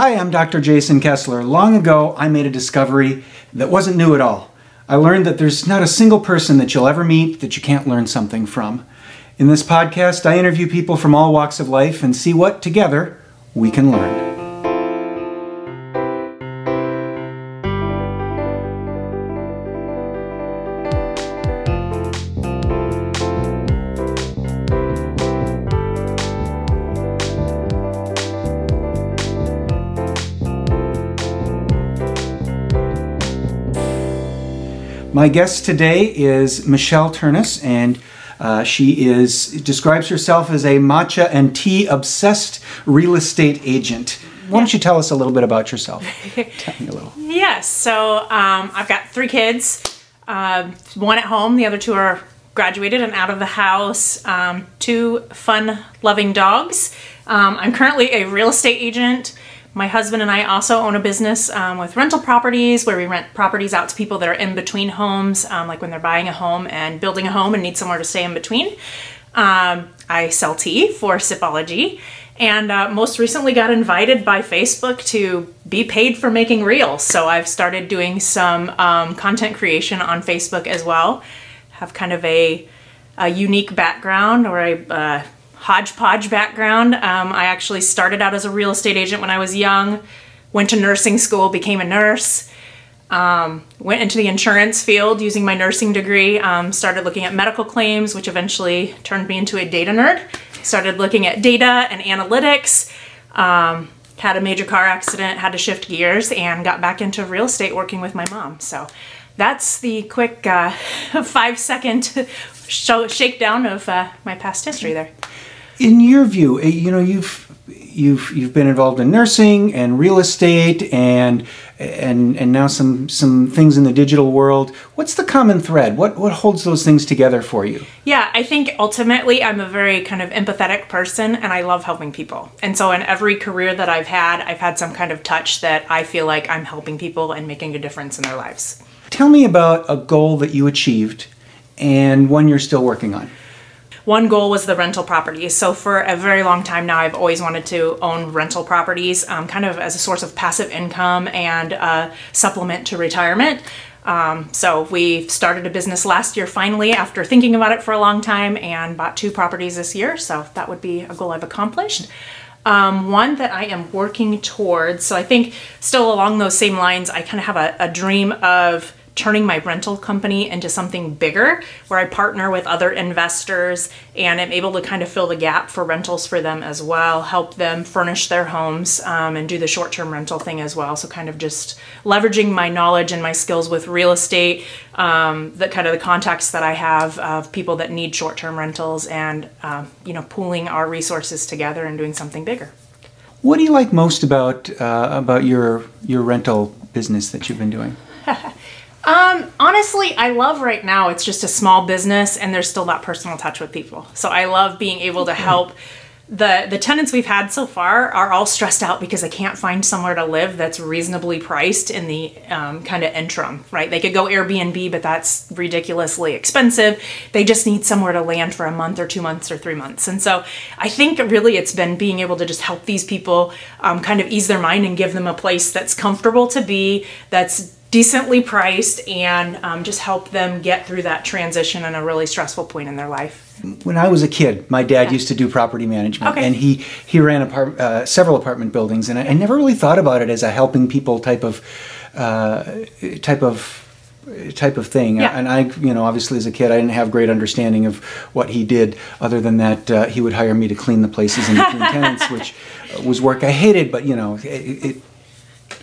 Hi, I'm Dr. Jason Kessler. Long ago, I made a discovery that wasn't new at all. I learned that there's not a single person that you'll ever meet that you can't learn something from. In this podcast, I interview people from all walks of life and see what, together, we can learn. My guest today is Michelle Ternes, and uh, she is describes herself as a matcha and tea obsessed real estate agent. Why don't you tell us a little bit about yourself? tell me a little. Yes. So um, I've got three kids. Uh, one at home. The other two are graduated and out of the house. Um, two fun-loving dogs. Um, I'm currently a real estate agent. My husband and I also own a business um, with rental properties where we rent properties out to people that are in between homes, um, like when they're buying a home and building a home and need somewhere to stay in between. Um, I sell tea for Sipology and uh, most recently got invited by Facebook to be paid for making reels. So I've started doing some um, content creation on Facebook as well. Have kind of a, a unique background or a uh, hodgepodge background. Um, I actually started out as a real estate agent when I was young, went to nursing school, became a nurse, um, went into the insurance field using my nursing degree, um, started looking at medical claims, which eventually turned me into a data nerd. Started looking at data and analytics. Um, had a major car accident, had to shift gears, and got back into real estate working with my mom. So that's the quick uh, five second shakedown of uh, my past history there in your view, eh, you know, you've you've you've been involved in nursing and real estate and and and now some some things in the digital world. What's the common thread? What what holds those things together for you? Yeah, I think ultimately I'm a very kind of empathetic person and I love helping people. And so in every career that I've had, I've had some kind of touch that I feel like I'm helping people and making a difference in their lives. Tell me about a goal that you achieved and one you're still working on one goal was the rental properties. So for a very long time now, I've always wanted to own rental properties, um, kind of as a source of passive income and a supplement to retirement. Um, so we started a business last year finally after thinking about it for a long time and bought two properties this year. So that would be a goal I've accomplished. Um, one that I am working towards. So I think still along those same lines, I kind of have a, a dream of turning my rental company into something bigger where I partner with other investors and I'm able to kind of fill the gap for rentals for them as well, help them furnish their homes um, and do the short term rental thing as well. So, kind of just leveraging my knowledge and my skills with real estate, um, the kind of the contacts that I have of people that need short term rentals and, um, you know, pooling our resources together and doing something bigger. What do you like most about uh, about your your rental business that you've been doing? Um, honestly, I love right now it's just a small business and there's still that personal touch with people. So I love being able to help. The the tenants we've had so far are all stressed out because they can't find somewhere to live that's reasonably priced in the um, kind of interim right? They could go airbnb but that's ridiculously expensive. They just need somewhere to land for a month or two months or three months. And so i think really it's been being able to just help these people um, kind of ease their mind and give them a place that's comfortable to be that's decently priced and um, just help them get through that transition and a really stressful point in their life. When I was a kid, my dad yeah. used to do property management, okay. and he he ran apart, uh, several apartment buildings, and I, I, never really thought about it as a helping people type of uh, type of type of thing. Yeah. And I, you know, obviously as a kid, I didn't have great understanding of what he did. Other than that, uh, he would hire me to clean the places and clean tenants, which was work I hated. But you know, it, it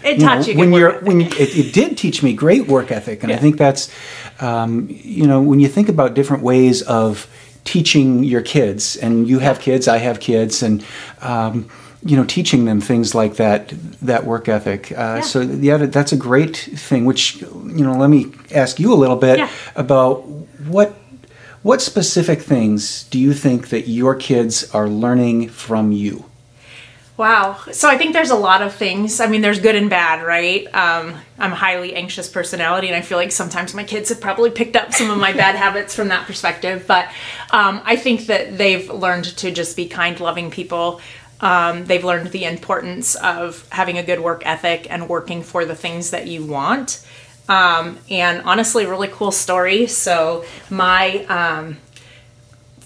it taught you, know, when you're when you, it, it, did teach me great work ethic, and yeah. I think that's um, you know when you think about different ways of teaching your kids, and you have kids, I have kids, and um, you know teaching them things like that that work ethic. Uh, yeah. So yeah, that's a great thing. Which you know, let me ask you a little bit yeah. about what what specific things do you think that your kids are learning from you? Wow. So I think there's a lot of things. I mean, there's good and bad, right? Um, I'm a highly anxious personality, and I feel like sometimes my kids have probably picked up some of my bad habits from that perspective. But um, I think that they've learned to just be kind, loving people. Um, they've learned the importance of having a good work ethic and working for the things that you want. Um, and honestly, really cool story. So, my um,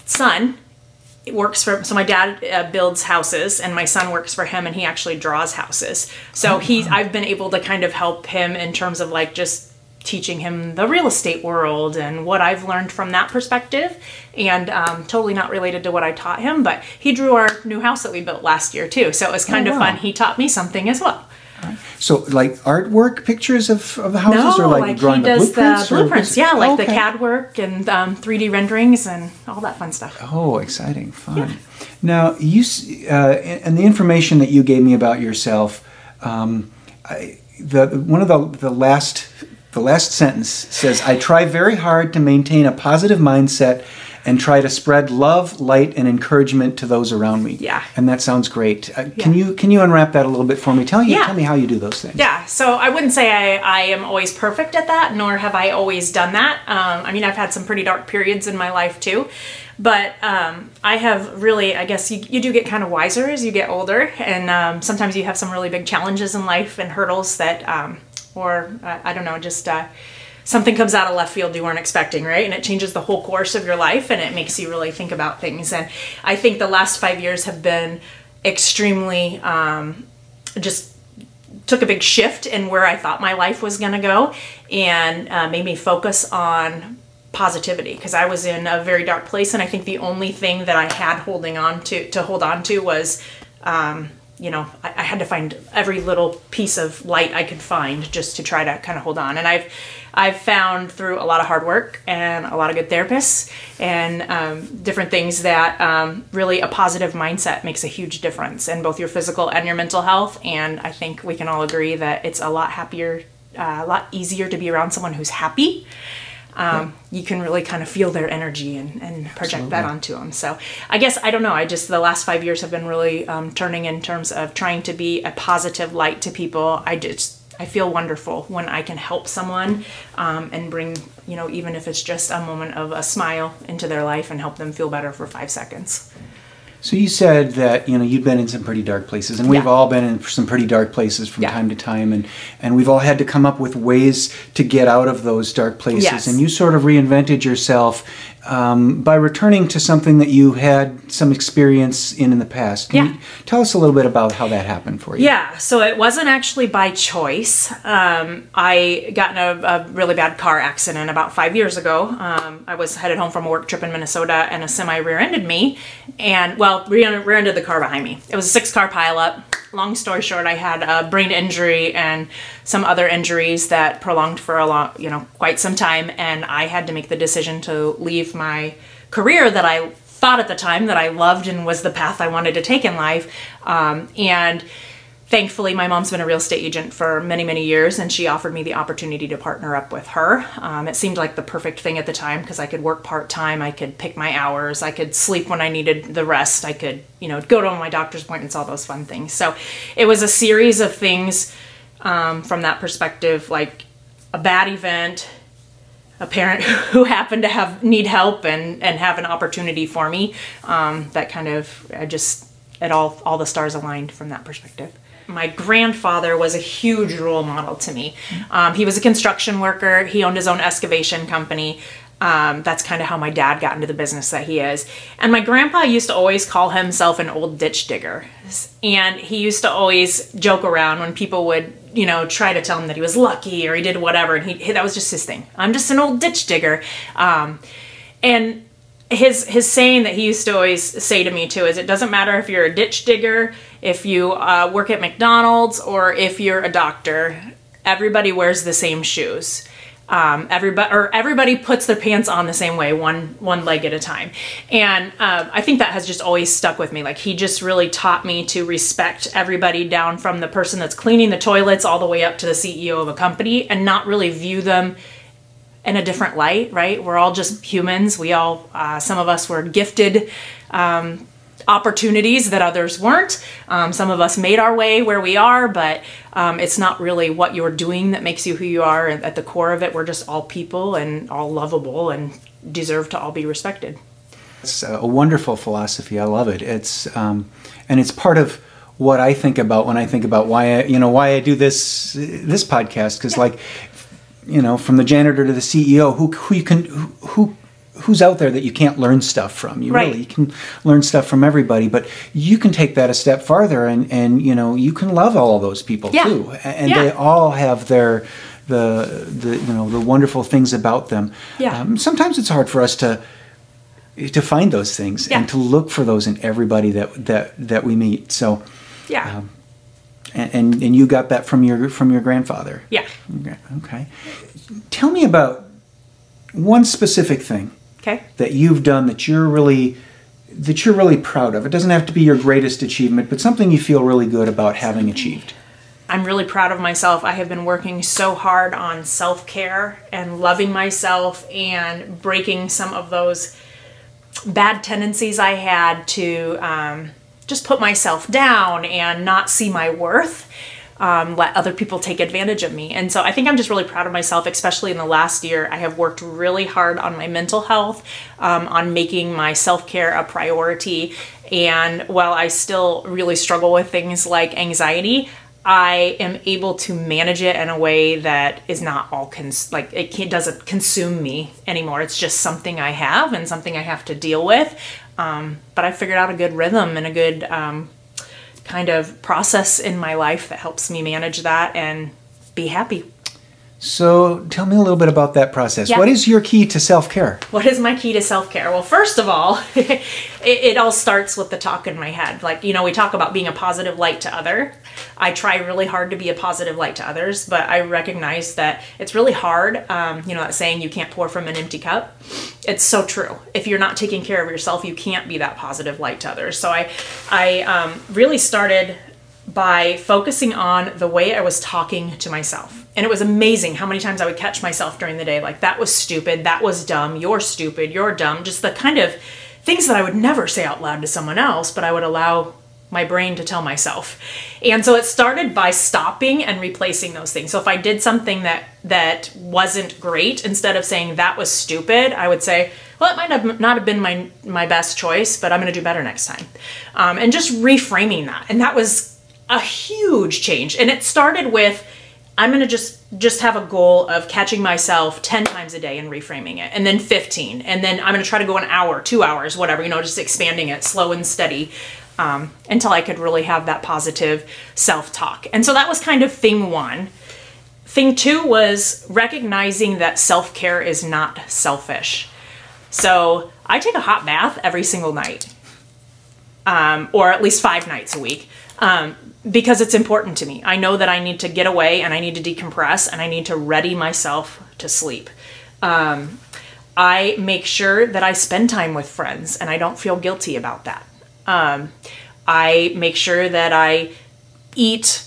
son works for so my dad uh, builds houses and my son works for him and he actually draws houses so he's i've been able to kind of help him in terms of like just teaching him the real estate world and what I've learned from that perspective. And um, totally not related to what I taught him, but he drew our new house that we built last year too. So it was kind Oh, of wow. fun. He taught me something as well. So, like artwork pictures of, of the houses, No, or like, like, drawing he does the blueprints? the blueprints. Yeah, like the Okay. CAD work and um, 3D renderings and all that fun stuff. Oh, exciting, fun. Now, you uh, and the information that you gave me about yourself, um, I, the one of the the last the last sentence says, "I try very hard to maintain a positive mindset." And try to spread love, light, and encouragement to those around me. Yeah. and that sounds great. Uh, Can you can you unwrap that a little bit for me? Tell you Yeah. tell me how you do those things. Yeah, so I wouldn't say I, I am always perfect at that, nor have I always done that. Um, I mean, I've had some pretty dark periods in my life too, but um, I have really, I guess you, you do get kind of wiser as you get older, and um, sometimes you have some really big challenges in life and hurdles that, um, or uh, I don't know, just uh, something comes out of left field you weren't expecting, right? And it changes the whole course of your life and it makes you really think about things. And I think the last five years have been extremely um, just took a big shift in where I thought my life was going to go and uh, made me focus on positivity because I was in a very dark place and I think the only thing that I had holding on to to hold on to was um, you know I, I had to find every little piece of light I could find just to try to kind of hold on and I've I've found through a lot of hard work and a lot of good therapists and um, different things that um, really a positive mindset makes a huge difference in both your physical and your mental health. And I think we can all agree that it's a lot happier, uh, a lot easier to be around someone who's happy. Um, You can really kind of feel their energy and, and project that onto them. So I guess I don't know. I just the last five years have been really um, turning in terms of trying to be a positive light to people. I just I feel wonderful when I can help someone um, and bring, you know, even if it's just a moment of a smile into their life and help them feel better for five seconds. So you said that you know you'd been in some pretty dark places, and we've Yeah. all been in some pretty dark places from Yeah. time to time, and and we've all had to come up with ways to get out of those dark places. Yes. And you sort of reinvented yourself um, by returning to something that you had some experience in in the past. Can Yeah. you tell us a little bit about how that happened for you? Yeah, so it wasn't actually by choice. Um, I got in a, a really bad car accident about five years ago. Um, I was headed home from a work trip in Minnesota, and a semi rear-ended me, and well, rear- rear-ended the car behind me. It was a six-car pileup. Long story short, I had a brain injury and some other injuries that prolonged for a long, you know, quite some time, and I had to make the decision to leave my career that I thought at the time that I loved and was the path I wanted to take in life, um, and thankfully my mom's been a real estate agent for many many years and she offered me the opportunity to partner up with her. Um, it seemed like the perfect thing at the time because i could work part-time i could pick my hours i could sleep when i needed the rest i could you know go to my doctor's appointments all those fun things. So it was a series of things um, from that perspective like a bad event a parent who happened to have need help and and have an opportunity for me um, that kind of I just it all all the stars aligned from that perspective my grandfather was a huge role model to me. Um, he was a construction worker. He owned his own excavation company. Um, that's kind of how my dad got into the business that he is. And my grandpa used to always call himself an old ditch digger. And he used to always joke around when people would you know try to tell him that he was lucky or he did whatever. And he that was just his thing. I'm just an old ditch digger. Um, and his his saying that he used to always say to me too is it doesn't matter if you're a ditch digger if you uh, work at mcdonald's or if you're a doctor everybody wears the same shoes um, everybody or everybody puts their pants on the same way, one one leg at a time, and um, I think that has just always stuck with me. Like he just really taught me to respect everybody down from the person that's cleaning the toilets all the way up to the CEO of a company, and not really view them in a different light. Right? We're all just humans. We all, uh, some of us were gifted. Um, opportunities that others weren't. Um, some of us made our way where we are, but um, it's not really what you're doing that makes you who you are. And at the core of it, we're just all people and all lovable and deserve to all be respected. It's a wonderful philosophy. I love it. It's um, and it's part of what I think about when I think about why I, you know why I do this this podcast because yeah. like you know from the janitor to the CEO who who you can who, who who's out there that you can't learn stuff from you right. really you can learn stuff from everybody but you can take that a step farther and and you know you can love all of those people yeah. too and yeah. they all have their the the you know the wonderful things about them yeah. Um, sometimes it's hard for us to to find those things yeah. and to look for those in everybody that that that we meet so yeah um, and, and, and you got that from your from your grandfather? Yeah. Okay tell me about one specific thing okay. that you've done that you're really that you're really proud of. It doesn't have to be your greatest achievement but something you feel really good about having achieved. I'm really proud of myself. I have been working so hard on self care and loving myself and breaking some of those bad tendencies I had to um, just put myself down and not see my worth. Um, let other people take advantage of me. And so I think I'm just really proud of myself, especially in the last year. I have worked really hard on my mental health, um, on making my self care a priority. And while I still really struggle with things like anxiety, I am able to manage it in a way that is not all cons- like it doesn't consume me anymore. It's just something I have and something I have to deal with. Um, but I figured out a good rhythm and a good um, kind of process in my life that helps me manage that and be happy. So tell me a little bit about that process. Yeah. What is your key to self care? What is my key to self care? Well, first of all, it, it, all starts with the talk in my head. Like, you know, we talk about being a positive light to other. I try really hard to be a positive light to others, but I recognize that it's really hard. Um, you know, that saying, you can't pour from an empty cup. It's so true. If you're not taking care of yourself, you can't be that positive light to others. So I, I um, really started by focusing on the way I was talking to myself. And it was amazing how many times I would catch myself during the day like, that was stupid, that was dumb, you're stupid, you're dumb. Just the kind of things that I would never say out loud to someone else, but I would allow my brain to tell myself. And so it started by stopping and replacing those things. So if I did something that that wasn't great, instead of saying that was stupid, I would say, well, it might have not have been my my best choice, but I'm going to do better next time. Um, and just reframing that. And that was a huge change. And it started with I'm going to just just have a goal of catching myself 10 times a day and reframing it and then 15 and then I'm going to try to go an hour, 2 hours, whatever, you know, just expanding it slow and steady. Um, until I could really have that positive self talk. And so that was kind of thing one. Thing two was recognizing that self care is not selfish. So I take a hot bath every single night, um, or at least five nights a week um, because it's important to me. I know that I need to get away and I need to decompress and I need to ready myself to sleep. Um, I make sure that I spend time with friends and I don't feel guilty about that. Um, I make sure that I eat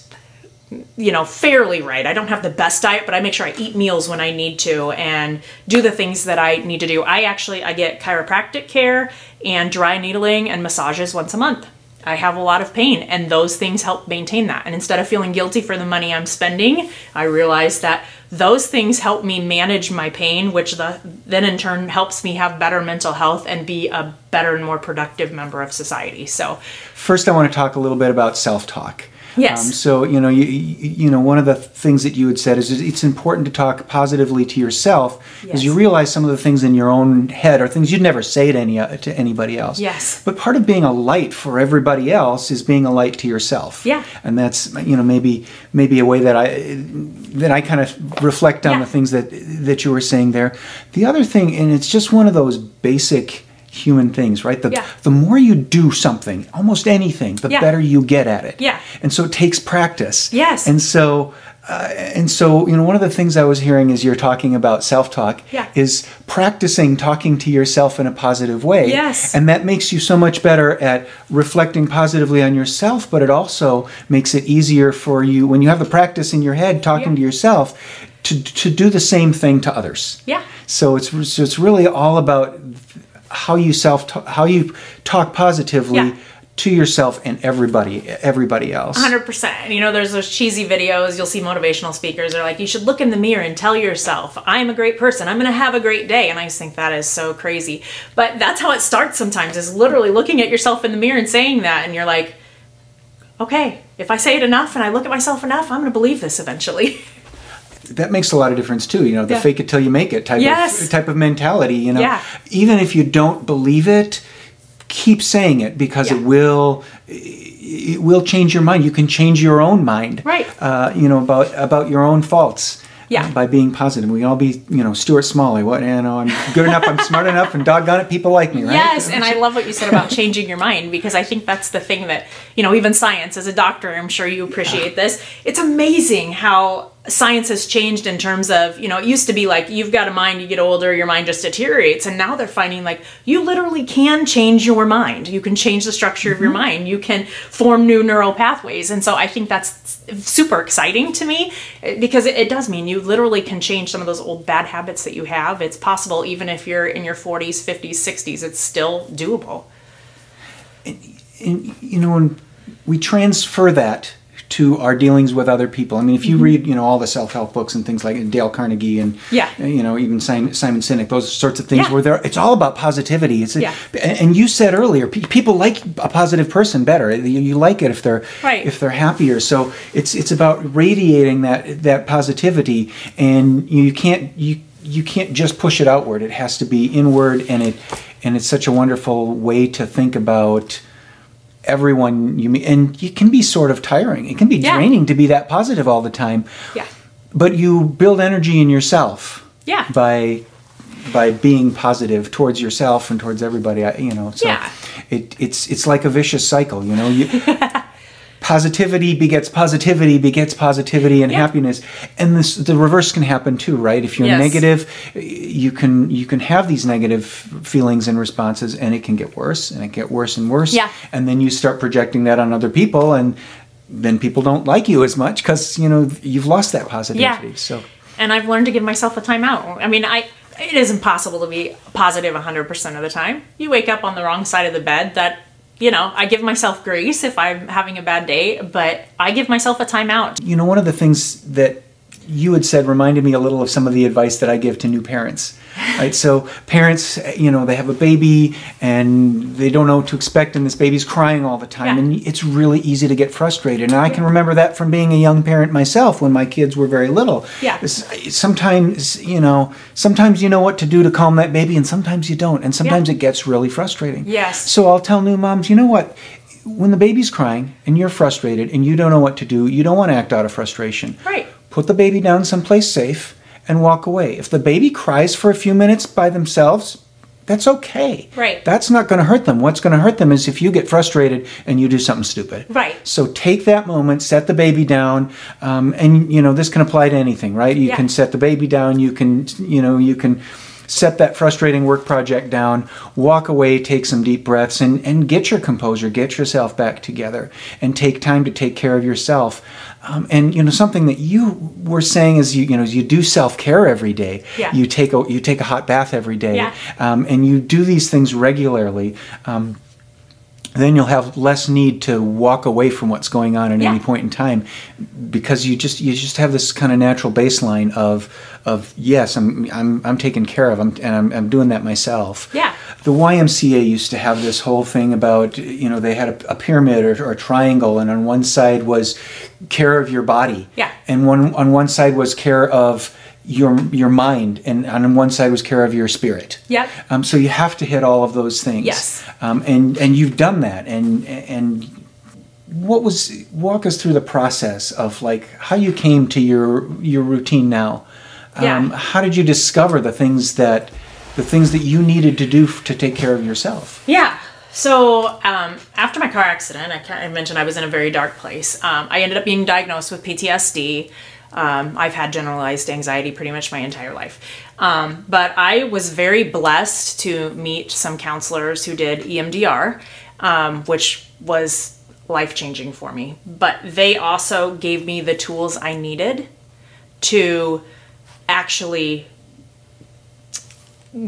you know fairly right i don't have the best diet but i make sure i eat meals when i need to and do the things that i need to do i actually i get chiropractic care and dry needling and massages once a month I have a lot of pain, and those things help maintain that. And instead of feeling guilty for the money I'm spending, I realize that those things help me manage my pain, which the, then in turn helps me have better mental health and be a better and more productive member of society. So, first, I want to talk a little bit about self talk. Yes. Um, so you know, you, you know, one of the things that you had said is it's important to talk positively to yourself because Yes. you realize some of the things in your own head are things you'd never say to any uh, to anybody else. Yes. But part of being a light for everybody else is being a light to yourself. Yeah. And that's you know maybe maybe a way that I that I kind of reflect on Yeah. the things that that you were saying there. The other thing, and it's just one of those basic human things, right? The Yeah. the more you do something, almost anything, the Yeah. better you get at it. Yeah. And so it takes practice. Yes. And so, uh, and so, you know, one of the things I was hearing as you're talking about self-talk Yeah. is practicing talking to yourself in a positive way. Yes. And that makes you so much better at reflecting positively on yourself, but it also makes it easier for you when you have the practice in your head talking Yeah. to yourself to, to do the same thing to others. Yeah. So it's so it's really all about how you self how you talk positively Yeah. to yourself and everybody everybody else. 100%. You know, there's those cheesy videos, you'll see motivational speakers, they're like, you should look in the mirror and tell yourself, I'm a great person, I'm gonna have a great day. And I just think that is so crazy. But that's how it starts sometimes, is literally looking at yourself in the mirror and saying that. And you're like, okay, if I say it enough and I look at myself enough, I'm gonna believe this eventually. that makes a lot of difference too. You know, the Yeah. fake it till you make it type Yes. of type of mentality. You know, Yeah. even if you don't believe it, keep saying it because Yeah. it will it will change your mind. You can change your own mind. Right. Uh, you know about about your own faults. Yeah. uh, by being positive, we can all be, you know, Stuart Smalley. What, you know, I'm good enough, I'm smart enough, and doggone it, people like me, right? Yes, and I love what you said about changing your mind because I think that's the thing that, you know, even science, as a doctor, I'm sure you appreciate this. It's amazing how science has changed in terms of, you know, it used to be like you've got a mind, you get older, your mind just deteriorates. And now they're finding like you literally can change your mind. You can change the structure of your mm-hmm. mind, you can form new neural pathways. And so I think that's super exciting to me because it, it does mean you literally can change some of those old bad habits that you have. It's possible even if you're in your 40s, 50s, 60s, it's still doable. and you know when we transfer that to our dealings with other people. I mean, if you read, you know, all the self-help books and things like Dale Carnegie and Mm-hmm. Yeah. you know, even Simon, Simon Sinek, those sorts of things Yeah. where there, it's all about positivity. It's Yeah. and you said earlier, people like a positive person better. You, you like it if they're Right. if they're happier. So it's it's about radiating that that positivity, and you can't you you can't just push it outward. It has to be inward, and it and it's such a wonderful way to think about everyone you meet and it can be sort of tiring it can be Yeah. draining to be that positive all the time Yeah. but you build energy in yourself Yeah. by by being positive towards yourself and towards everybody I- you know so Yeah. it, it's it's like a vicious cycle you know you positivity begets positivity begets positivity and Yeah. happiness and this the reverse can happen too right if you're Yes. negative you can you can have these negative feelings and responses and it can get worse and it get worse and worse Yeah. and then you start projecting that on other people and then people don't like you as much because you know you've lost that positivity yeah. so and I've learned to give myself a timeout. I mean, I it is impossible to be positive 100% of the time. You wake up on the wrong side of the bed that you know, I give myself grace if I'm having a bad day, but I give myself a timeout. you know one of the things that you had said reminded me a little of some of the advice that I give to new parents. Right? So parents, you know, they have a baby and they don't know what to expect and this baby's crying all the time Yeah. and it's really easy to get frustrated. And I can remember that from being a young parent myself when my kids were very little. Yeah. Sometimes, you know, sometimes you know what to do to calm that baby and sometimes you don't. And sometimes Yeah. it gets really frustrating. Yes. So I'll tell new moms, you know what? When the baby's crying and you're frustrated and you don't know what to do, you don't want to act out of frustration. Right. Put the baby down someplace safe and walk away. If the baby cries for a few minutes by themselves, that's okay. Right. That's not going to hurt them. What's going to hurt them is if you get frustrated and you do something stupid. Right. So take that moment, set the baby down, um, and you know this can apply to anything, right? You Yeah. can set the baby down. You can, you know, you can set that frustrating work project down, walk away, take some deep breaths, and and get your composure, get yourself back together, and take time to take care of yourself. Um, and you know something that you were saying is you you know you do self care every day. Yeah. You take a you take a hot bath every day, Yeah. um, and you do these things regularly. Um, then you'll have less need to walk away from what's going on at Yeah. any point in time because you just you just have this kind of natural baseline of of yes I'm I'm, I'm taken care of I'm, and I'm, I'm doing that myself Yeah. the YMCA used to have this whole thing about you know they had a, a pyramid or, or a triangle and on one side was care of your body Yeah. and one on one side was care of your your mind and on one side was care of your spirit Yep. um, so you have to hit all of those things. Yes. Um, and and you've done that. And and what was walk us through the process of like how you came to your your routine now. Um, Yeah. How did you discover the things that the things that you needed to do f- to take care of yourself? Yeah. So um, after my car accident, I, I mentioned I was in a very dark place. Um, I ended up being diagnosed with PTSD. Um, I've had generalized anxiety pretty much my entire life. Um, but I was very blessed to meet some counselors who did EMDR, um, which was life changing for me. But they also gave me the tools I needed to actually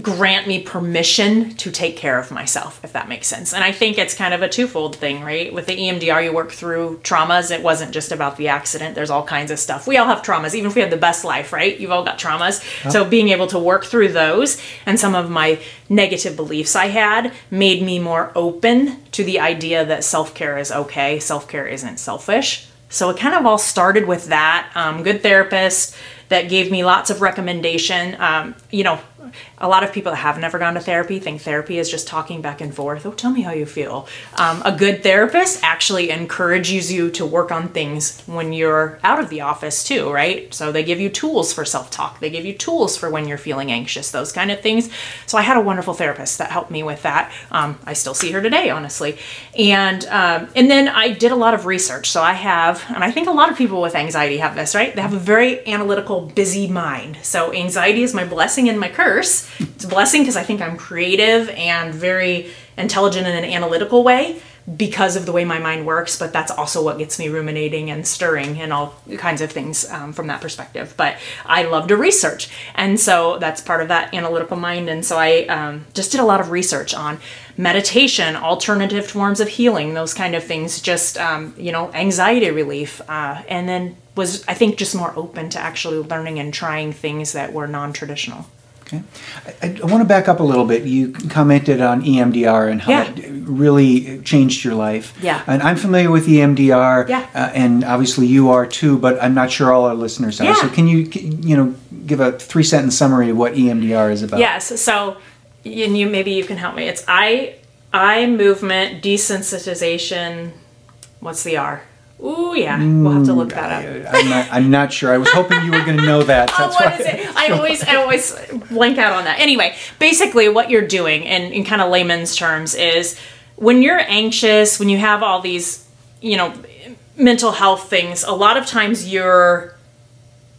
grant me permission to take care of myself, if that makes sense. And I think it's kind of a twofold thing, right? With the EMDR, you work through traumas. It wasn't just about the accident, there's all kinds of stuff. We all have traumas, even if we have the best life, right? You've all got traumas. So being able to work through those and some of my negative beliefs I had made me more open to the idea that self care is okay, self care isn't selfish. So it kind of all started with that. Um, good therapist that gave me lots of recommendation. Um, you know, a lot of people that have never gone to therapy think therapy is just talking back and forth. Oh, tell me how you feel. Um, a good therapist actually encourages you to work on things when you're out of the office too, right? So they give you tools for self talk. They give you tools for when you're feeling anxious, those kind of things. So I had a wonderful therapist that helped me with that. Um, I still see her today, honestly. And um, and then I did a lot of research. So I have, and I think a lot of people with anxiety have this, right? They have a very analytical, busy mind. So anxiety is my blessing and my curse it's a blessing because I think I'm creative and very intelligent in an analytical way because of the way my mind works, but that's also what gets me ruminating and stirring and all kinds of things um, from that perspective. But I love to research, and so that's part of that analytical mind. And so I um, just did a lot of research on meditation, alternative forms of healing, those kind of things, just um, you know, anxiety relief, uh, and then was I think just more open to actually learning and trying things that were non-traditional. Okay. I, I, want to back up a little bit. You commented on EMDR and how Yeah. it really changed your life. Yeah. And I'm familiar with EMDR. Yeah. Uh, and obviously you are too, but I'm not sure all our listeners are. Yeah. So can you, you know, give a three sentence summary of what EMDR is about? Yes. So, and you maybe you can help me. It's eye eye movement desensitization. What's the R? Ooh, yeah. We'll have to mm, look that up. I'm not, I'm not sure. I was hoping you were going to know that. Oh, That's what is it? I always, I always blank out on that. Anyway, basically, what you're doing, in, in kind of layman's terms, is when you're anxious, when you have all these, you know, mental health things. A lot of times, you're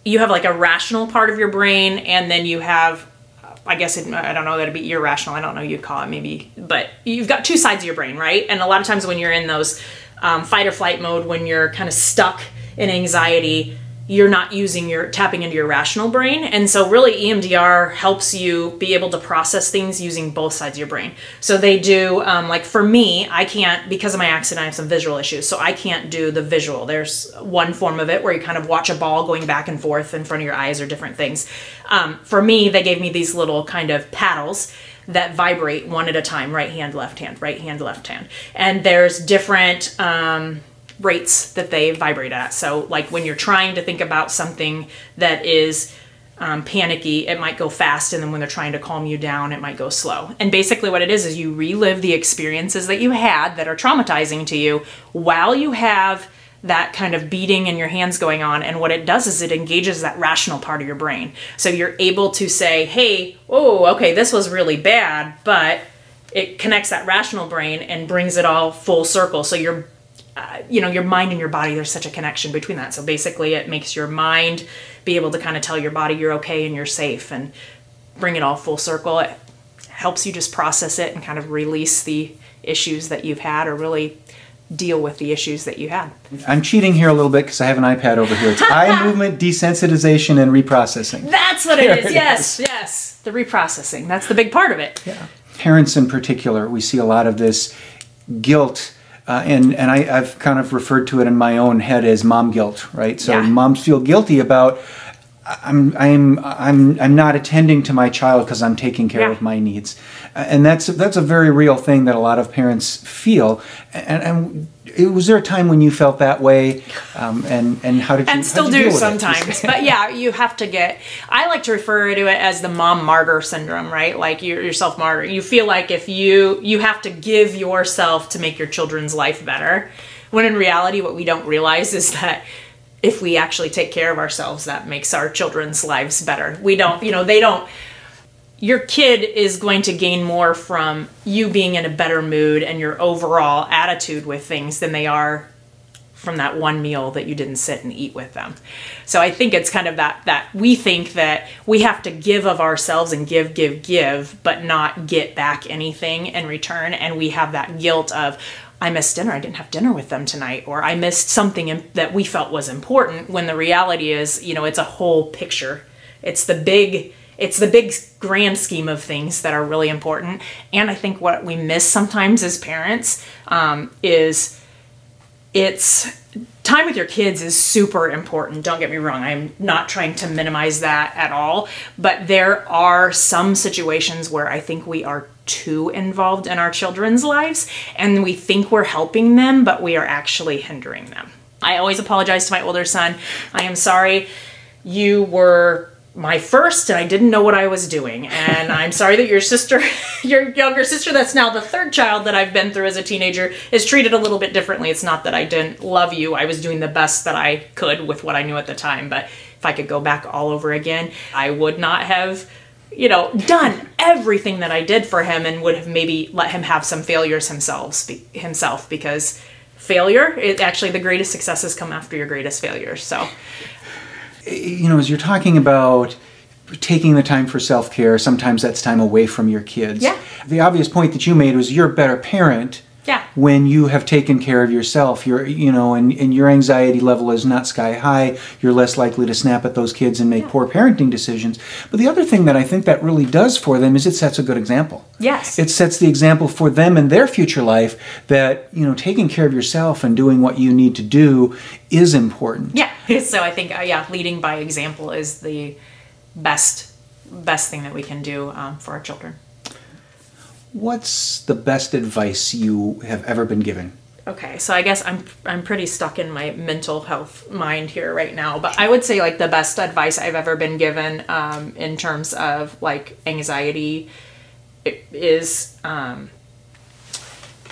you have like a rational part of your brain, and then you have, I guess it, I don't know that'd be irrational. I don't know you'd call it maybe, but you've got two sides of your brain, right? And a lot of times when you're in those um, fight or flight mode, when you're kind of stuck in anxiety, you're not using your tapping into your rational brain. And so really EMDR helps you be able to process things using both sides of your brain. So they do um, like for me, I can't because of my accident, I have some visual issues. So I can't do the visual. There's one form of it where you kind of watch a ball going back and forth in front of your eyes or different things. Um, for me, they gave me these little kind of paddles that vibrate one at a time right hand left hand right hand left hand and there's different um, rates that they vibrate at so like when you're trying to think about something that is um, panicky it might go fast and then when they're trying to calm you down it might go slow and basically what it is is you relive the experiences that you had that are traumatizing to you while you have that kind of beating in your hands going on. And what it does is it engages that rational part of your brain. So you're able to say, hey, oh, okay, this was really bad, but it connects that rational brain and brings it all full circle. So your uh, you know your mind and your body there's such a connection between that so basically it makes your mind be able to kind of tell your body you're okay and you're safe and bring it all full circle it helps you just process it and kind of release the issues that you've had or really deal with the issues that you had I'm cheating here a little bit because I have an iPad over here. It's eye movement desensitization and reprocessing. That's what it Here is. it Yes, yes. The reprocessing. That's the big part of it. Parents in particular, we see a lot of this guilt. Uh, and and I, I've kind of referred to it in my own head as mom guilt, right? So Yeah. moms feel guilty about I'm I'm I'm I'm not attending to my child because I'm taking care Yeah. of my needs, and that's that's a very real thing that a lot of parents feel. And, and it, was there a time when you felt that way, um, and and how did you And still do deal with it? sometimes. but yeah, you have to get, I like to refer to it as the mom martyr syndrome, right? Like you're yourself martyr. You feel like if you, you have to give yourself to make your children's life better. When in reality, what we don't realize is that if we actually take care of ourselves, that makes our children's lives better. We don't, you know, they don't, your kid is going to gain more from you being in a better mood and your overall attitude with things than they are from that one meal that you didn't sit and eat with them. So I think it's kind of that that we think that we have to give of ourselves and give give give but not get back anything in return and we have that guilt of I missed dinner. I didn't have dinner with them tonight or I missed something that we felt was important when the reality is, you know, it's a whole picture. It's the big it's the big grand scheme of things that are really important. And I think what we miss sometimes as parents um, is it's time with your kids is super important. Don't get me wrong. I'm not trying to minimize that at all. But there are some situations where I think we are too involved in our children's lives and we think we're helping them, but we are actually hindering them. I always apologize to my older son. I am sorry you were my first and I didn't know what I was doing. And I'm sorry that your sister, your younger sister, that's now the third child that I've been through as a teenager, is treated a little bit differently. It's not that I didn't love you, I was doing the best that I could with what I knew at the time. But if I could go back all over again, I would not have. You know, done everything that I did for him, and would have maybe let him have some failures himself. Himself, because failure, it actually the greatest successes come after your greatest failures. So, you know, as you're talking about taking the time for self care, sometimes that's time away from your kids. Yeah. The obvious point that you made was you're a better parent. Yeah. When you have taken care of yourself, you're, you know, and, and your anxiety level is not sky high, you're less likely to snap at those kids and make Yeah. poor parenting decisions. But the other thing that I think that really does for them is it sets a good example. Yes. It sets the example for them in their future life that, you know, taking care of yourself and doing what you need to do is important. Yeah. So I think uh, yeah, leading by example is the best best thing that we can do um, for our children. What's the best advice you have ever been given? Okay, so I guess I'm I'm pretty stuck in my mental health mind here right now, but I would say like the best advice I've ever been given um, in terms of like anxiety is um,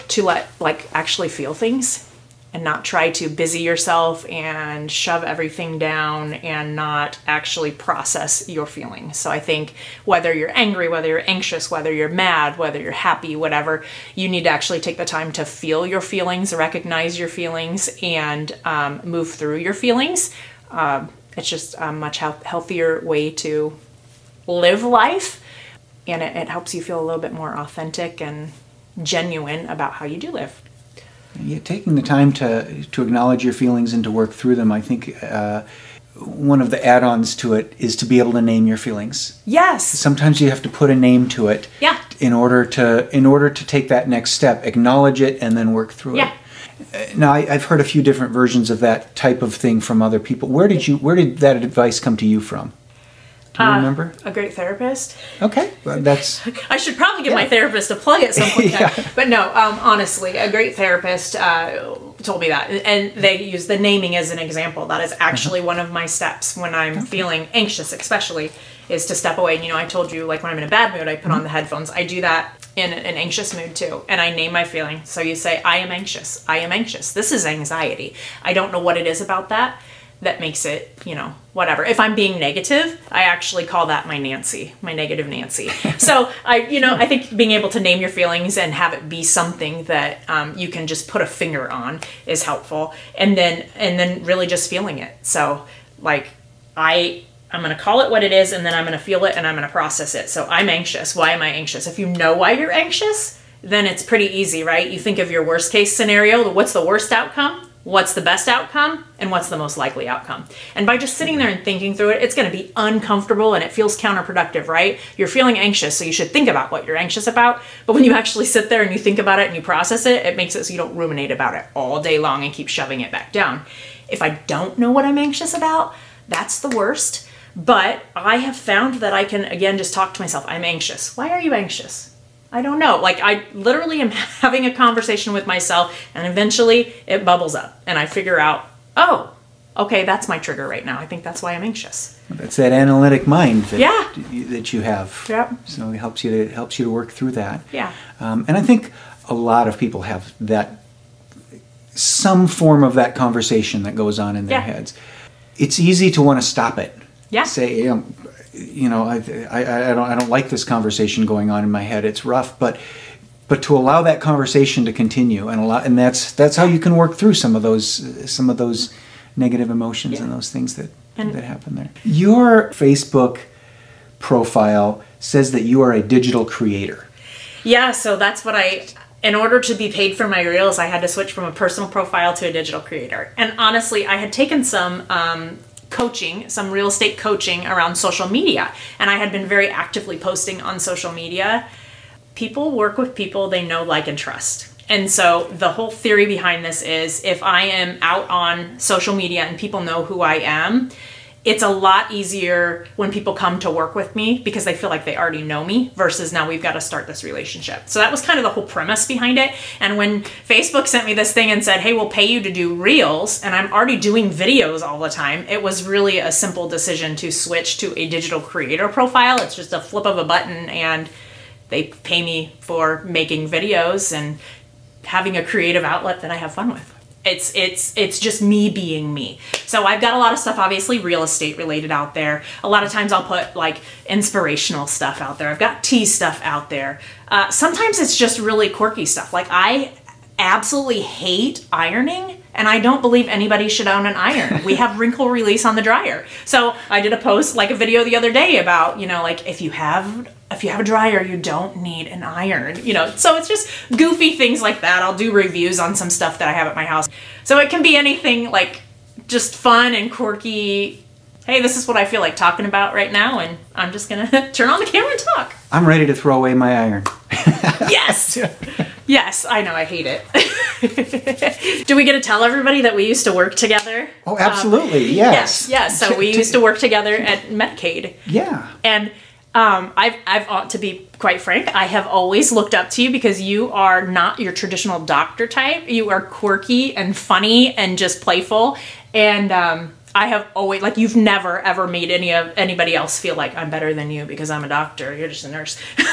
to let like actually feel things and not try to busy yourself and shove everything down and not actually process your feelings. So I think whether you're angry, whether you're anxious, whether you're mad, whether you're happy, whatever, you need to actually take the time to feel your feelings, recognize your feelings, and um, move through your feelings. Um, it's just a much health- healthier way to live life and it, it helps you feel a little bit more authentic and genuine about how you do live. Yeah, taking the time to to acknowledge your feelings and to work through them, I think uh, one of the add-ons to it is to be able to name your feelings. Yes. Sometimes you have to put a name to it. Yeah. In order to in order to take that next step, acknowledge it and then work through Yeah. it. Now, I, I've heard a few different versions of that type of thing from other people. Where did you where did that advice come to you from? Do Uh, you remember? A great therapist. Okay, well, that's I should probably give my therapist a plug at some point. Yeah. But no, um, honestly, a great therapist uh, told me that. And they use the naming as an example. That is actually Uh-huh. one of my steps when I'm feeling anxious, especially, is to step away. And, you know, I told you, like, when I'm in a bad mood, I put on the headphones. I do that in an anxious mood too. And I name my feeling. So you say, I am anxious. I am anxious. This is anxiety. I don't know what it is about that that makes it, you know, whatever. If I'm being negative, I actually call that my Nancy, my negative Nancy. so I, you know, I think being able to name your feelings and have it be something that um, you can just put a finger on is helpful, and then and then really just feeling it. So like I. I'm going to call it what it is and then I'm going to feel it and I'm going to process it. So I'm anxious. Why am I anxious? If you know why you're anxious, then it's pretty easy, right? You think of your worst case scenario, what's the worst outcome? What's the best outcome? And what's the most likely outcome? And by just sitting there and thinking through it, it's going to be uncomfortable and it feels counterproductive, right? You're feeling anxious, so you should think about what you're anxious about. But when you actually sit there and you think about it and you process it, it makes it so you don't ruminate about it all day long and keep shoving it back down. If I don't know what I'm anxious about, that's the worst. But I have found that I can, again, just talk to myself. I'm anxious. Why are you anxious? I don't know. Like I literally am having a conversation with myself and eventually it bubbles up and I figure out, "Oh, okay, that's my trigger right now. I think that's why I'm anxious." that's that analytic mind that Yeah. that you have. Yep. So it helps you to helps you to work through that. Yeah. Um, and I think a lot of people have that some form of that conversation that goes on in their Yeah. heads. It's easy to want to stop it. Yeah. Say, um, you know, I, I, I don't I don't like this conversation going on in my head. It's rough, but but to allow that conversation to continue and allow and that's that's how you can work through some of those some of those negative emotions and those things that And- that happen there. Your Facebook profile says that you are a digital creator. Yeah, so that's what I in order to be paid for my reels, I had to switch from a personal profile to a digital creator. And honestly, I had taken some um, coaching, some real estate coaching around social media. And I had been very actively posting on social media. People work with people they know, like, and trust. And so the whole theory behind this is if I am out on social media and people know who I am, it's a lot easier when people come to work with me because they feel like they already know me versus now we've got to start this relationship. So that was kind of the whole premise behind it. And when Facebook sent me this thing and said, hey, we'll pay you to do reels, and I'm already doing videos all the time, it was really a simple decision to switch to a digital creator profile. It's just a flip of a button and they pay me for making videos and having a creative outlet that I have fun with. It's it's it's just me being me. So I've got a lot of stuff obviously real estate related out there. A lot of times I'll put like inspirational stuff out there. I've got tea stuff out there. Uh, sometimes it's just really quirky stuff. Like I absolutely hate ironing and I don't believe anybody should own an iron. We have wrinkle release on the dryer. So I did a post, like a video the other day about, you know, like if you have if you have a dryer, you don't need an iron, you know. So it's just goofy things like that. I'll do reviews on some stuff that I have at my house. So it can be anything like just fun and quirky. Hey, this is what I feel like talking about right now, and I'm just gonna turn on the camera and talk. I'm ready to throw away my iron. yes. Yes, I know, I hate it. Do we get to tell everybody that we used to work together? Oh, absolutely. Um, yes. Yes, yes. So we used to work together at Medicaid. Yeah. And um, I've, I've, ought to be quite frank, I have always looked up to you because you are not your traditional doctor type. You are quirky and funny and just playful. And um, I have always, like, you've never ever made any of anybody else feel like I'm better than you because I'm a doctor. You're just a nurse. and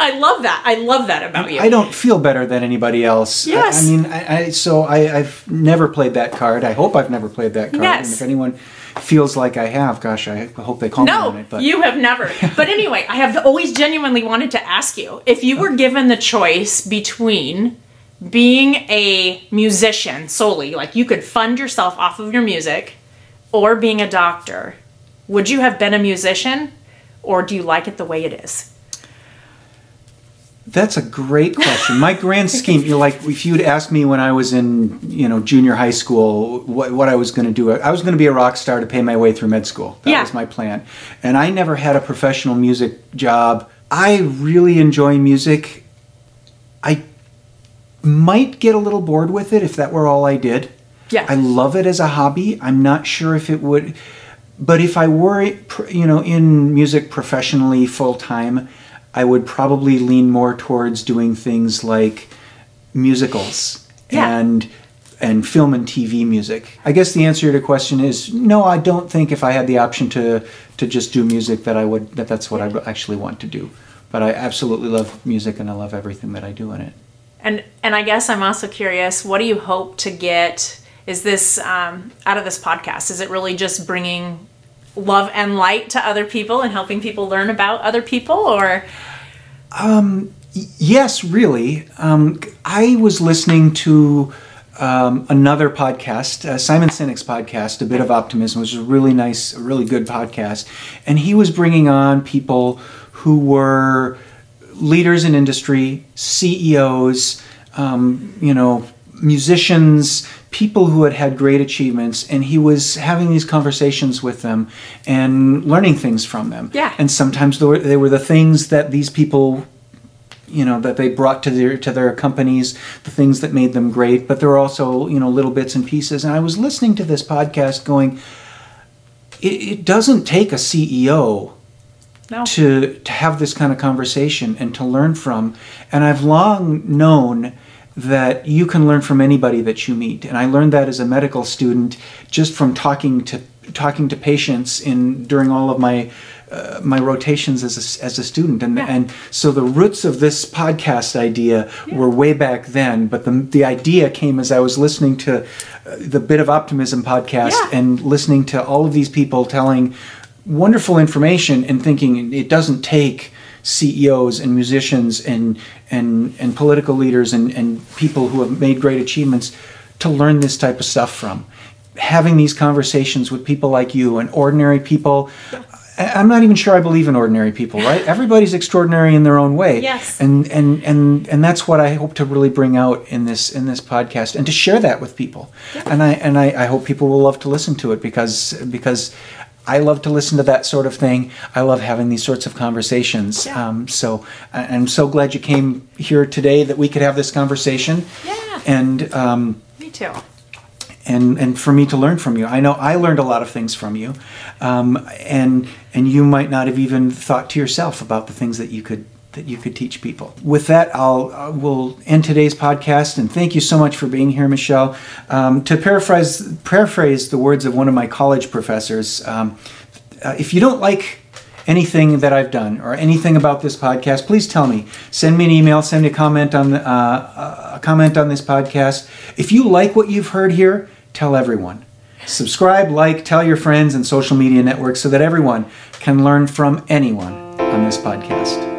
I love that. I love that about you. I don't feel better than anybody else. Yes. I, I mean, I, I so I, I've never played that card. I hope I've never played that card. Yes. And if anyone feels like I have, gosh, I hope they call me on No, it. But you have never. But anyway, I have always genuinely wanted to ask you if you were given the choice between being a musician solely, like you could fund yourself off of your music, or being a doctor, would you have been a musician, or do you like it the way it is? That's a great question. My grand scheme, you know, like if you'd asked me when I was in, you know, junior high school, what, what I was going to do, I was going to be a rock star to pay my way through med school. That Yeah. was my plan. And I never had a professional music job. I really enjoy music. I might get a little bored with it if that were all I did. Yeah. I love it as a hobby. I'm not sure if it would, but if I were, you know, in music professionally full time, I would probably lean more towards doing things like musicals Yeah. and and film and TV music. I guess the answer to your question is no. I don't think if I had the option to to just do music that I would that that's what I actually want to do. But I absolutely love music and I love everything that I do in it. And and I guess I'm also curious, what do you hope to get? Is this um, out of this podcast? Is it really just bringing love and light to other people and helping people learn about other people, or Yes, really. Um, I was listening to um, another podcast, uh, Simon Sinek's podcast, A Bit of Optimism, which is a really nice, a really good podcast. And he was bringing on people who were leaders in industry, CEOs, um, you know, musicians, people who had had great achievements, and he was having these conversations with them and learning things from them. Yeah. And sometimes they were, they were the things that these people you know that they brought to their to their companies the things that made them great but there were also you know little bits and pieces and i was listening to this podcast going it, it doesn't take a ceo no? to to have this kind of conversation and to learn from and i've long known that you can learn from anybody that you meet and i learned that as a medical student just from talking to talking to patients in during all of my uh, my rotations as a, as a student and Yeah. and so the roots of this podcast idea were way back then but the the idea came as I was listening to uh, the bit of optimism podcast Yeah. and listening to all of these people telling wonderful information and thinking it doesn't take CEOs and musicians and and and political leaders and and people who have made great achievements to learn this type of stuff from having these conversations with people like you and ordinary people I'm not even sure I believe in ordinary people, right? Everybody's extraordinary in their own way. Yes. And and and and that's what I hope to really bring out in this in this podcast and to share that with people. And I and I, I hope people will love to listen to it because because I love to listen to that sort of thing. I love having these sorts of conversations. Yeah. Um, so I'm so glad you came here today that we could have this conversation. Yeah. And um, Me too. and and for me to learn from you. I know I learned a lot of things from you, um, and and you might not have even thought to yourself about the things that you could that you could teach people. With that, I'll uh, we'll end today's podcast, and thank you so much for being here, Michelle. Um, to paraphrase paraphrase the words of one of my college professors, um, uh, if you don't like anything that I've done or anything about this podcast, please tell me. Send me an email. Send me a comment on the, uh, a comment on this podcast. If you like what you've heard here, tell everyone. Subscribe, like, tell your friends and social media networks so that everyone can learn from anyone on this podcast.